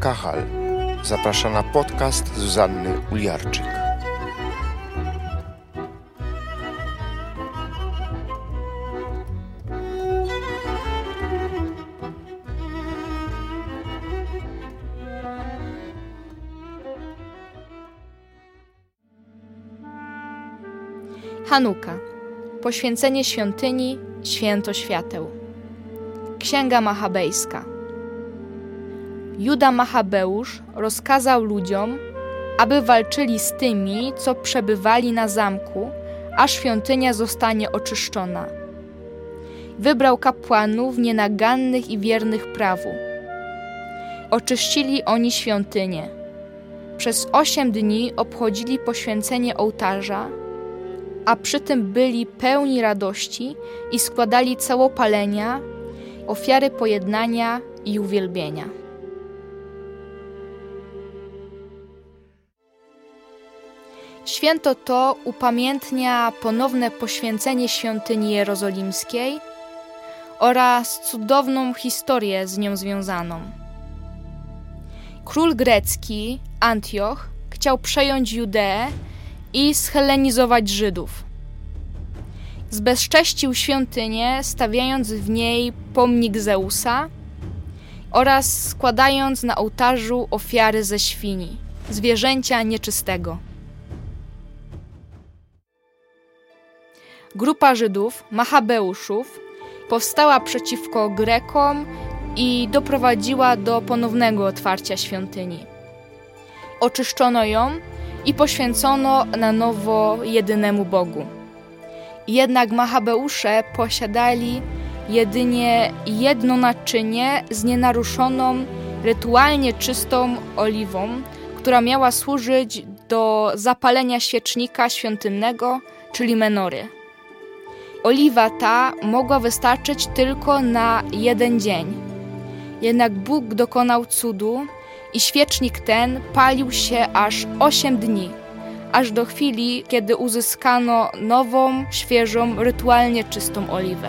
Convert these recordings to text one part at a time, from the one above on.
Kachal zaprasza na podcast Zuzanny Uliarczyk. Hanuka. Poświęcenie świątyni, święto świateł. Księga Machabejska. Juda Machabeusz rozkazał ludziom, aby walczyli z tymi, co przebywali na zamku, a świątynia zostanie oczyszczona. Wybrał kapłanów nienagannych i wiernych prawu. Oczyścili oni świątynię. Przez osiem dni obchodzili poświęcenie ołtarza, a przy tym byli pełni radości i składali całopalenia, ofiary pojednania i uwielbienia. Święto to upamiętnia ponowne poświęcenie świątyni jerozolimskiej oraz cudowną historię z nią związaną. Król grecki Antioch chciał przejąć Judeę i schelenizować Żydów. Zbezcześcił świątynię, stawiając w niej pomnik Zeusa oraz składając na ołtarzu ofiary ze świni, zwierzęcia nieczystego. Grupa Żydów, Machabeuszów, powstała przeciwko Grekom i doprowadziła do ponownego otwarcia świątyni. Oczyszczono ją i poświęcono na nowo jedynemu Bogu. Jednak Machabeusze posiadali jedynie jedno naczynie z nienaruszoną, rytualnie czystą oliwą, która miała służyć do zapalenia świecznika świątynnego, czyli menory. Oliwa ta mogła wystarczyć tylko na jeden dzień. Jednak Bóg dokonał cudu i świecznik ten palił się aż 8 dni, aż do chwili, kiedy uzyskano nową, świeżą, rytualnie czystą oliwę.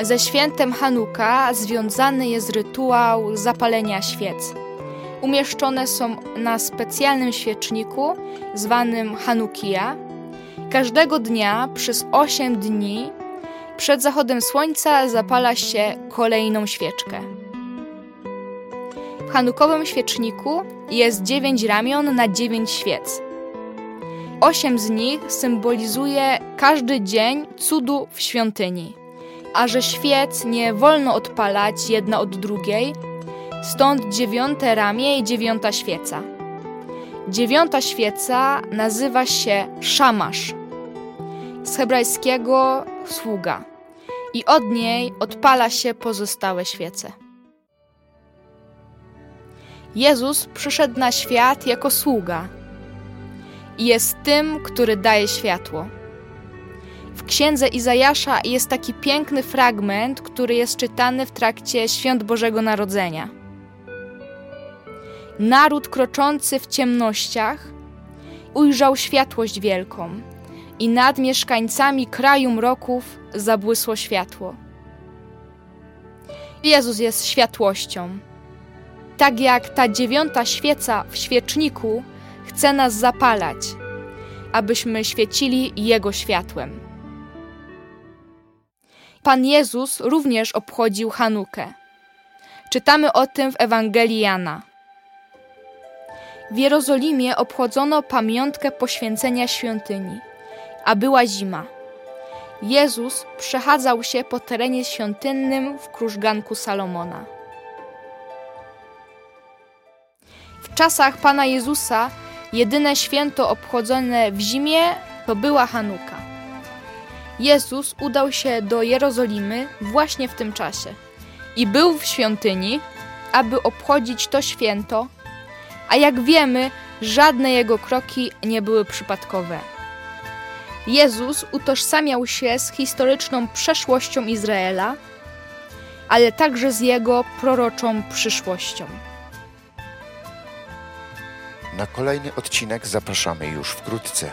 Ze świętem Hanuka związany jest rytuał zapalenia świec. Umieszczone są na specjalnym świeczniku zwanym Hanukija. Każdego dnia przez 8 dni przed zachodem słońca zapala się kolejną świeczkę. W hanukowym świeczniku jest dziewięć ramion na dziewięć świec. Osiem z nich symbolizuje każdy dzień cudu w świątyni, a że świec nie wolno odpalać jedna od drugiej, stąd dziewiąte ramię i dziewiąta świeca. Dziewiąta świeca nazywa się szamasz, z hebrajskiego sługa i od niej odpala się pozostałe świece. Jezus przyszedł na świat jako sługa i jest tym, który daje światło. W księdze Izajasza jest taki piękny fragment, który jest czytany w trakcie świąt Bożego Narodzenia. Naród kroczący w ciemnościach ujrzał światłość wielką i nad mieszkańcami kraju mroków zabłysło światło. Jezus jest światłością. Tak jak ta dziewiąta świeca w świeczniku chce nas zapalać, abyśmy świecili Jego światłem. Pan Jezus również obchodził Hanukę. Czytamy o tym w Ewangelii Jana. W Jerozolimie obchodzono pamiątkę poświęcenia świątyni – a była zima. Jezus przechadzał się po terenie świątynnym w krużganku Salomona. W czasach Pana Jezusa jedyne święto obchodzone w zimie to była Hanuka. Jezus udał się do Jerozolimy właśnie w tym czasie i był w świątyni, aby obchodzić to święto, a jak wiemy, żadne jego kroki nie były przypadkowe. Jezus utożsamiał się z historyczną przeszłością Izraela, ale także z jego proroczą przyszłością. Na kolejny odcinek zapraszamy już wkrótce.